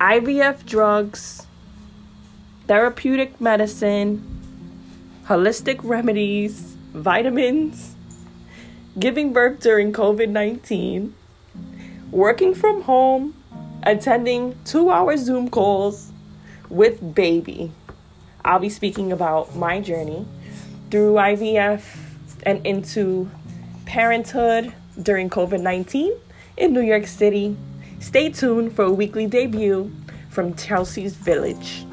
IVF drugs, therapeutic medicine, holistic remedies, vitamins, giving birth during COVID 19, working from home, attending two hour Zoom calls with baby. I'll be speaking about my journey through IVF and into parenthood during COVID 19 in New York City. Stay tuned for a weekly debut from Chelsea's Village.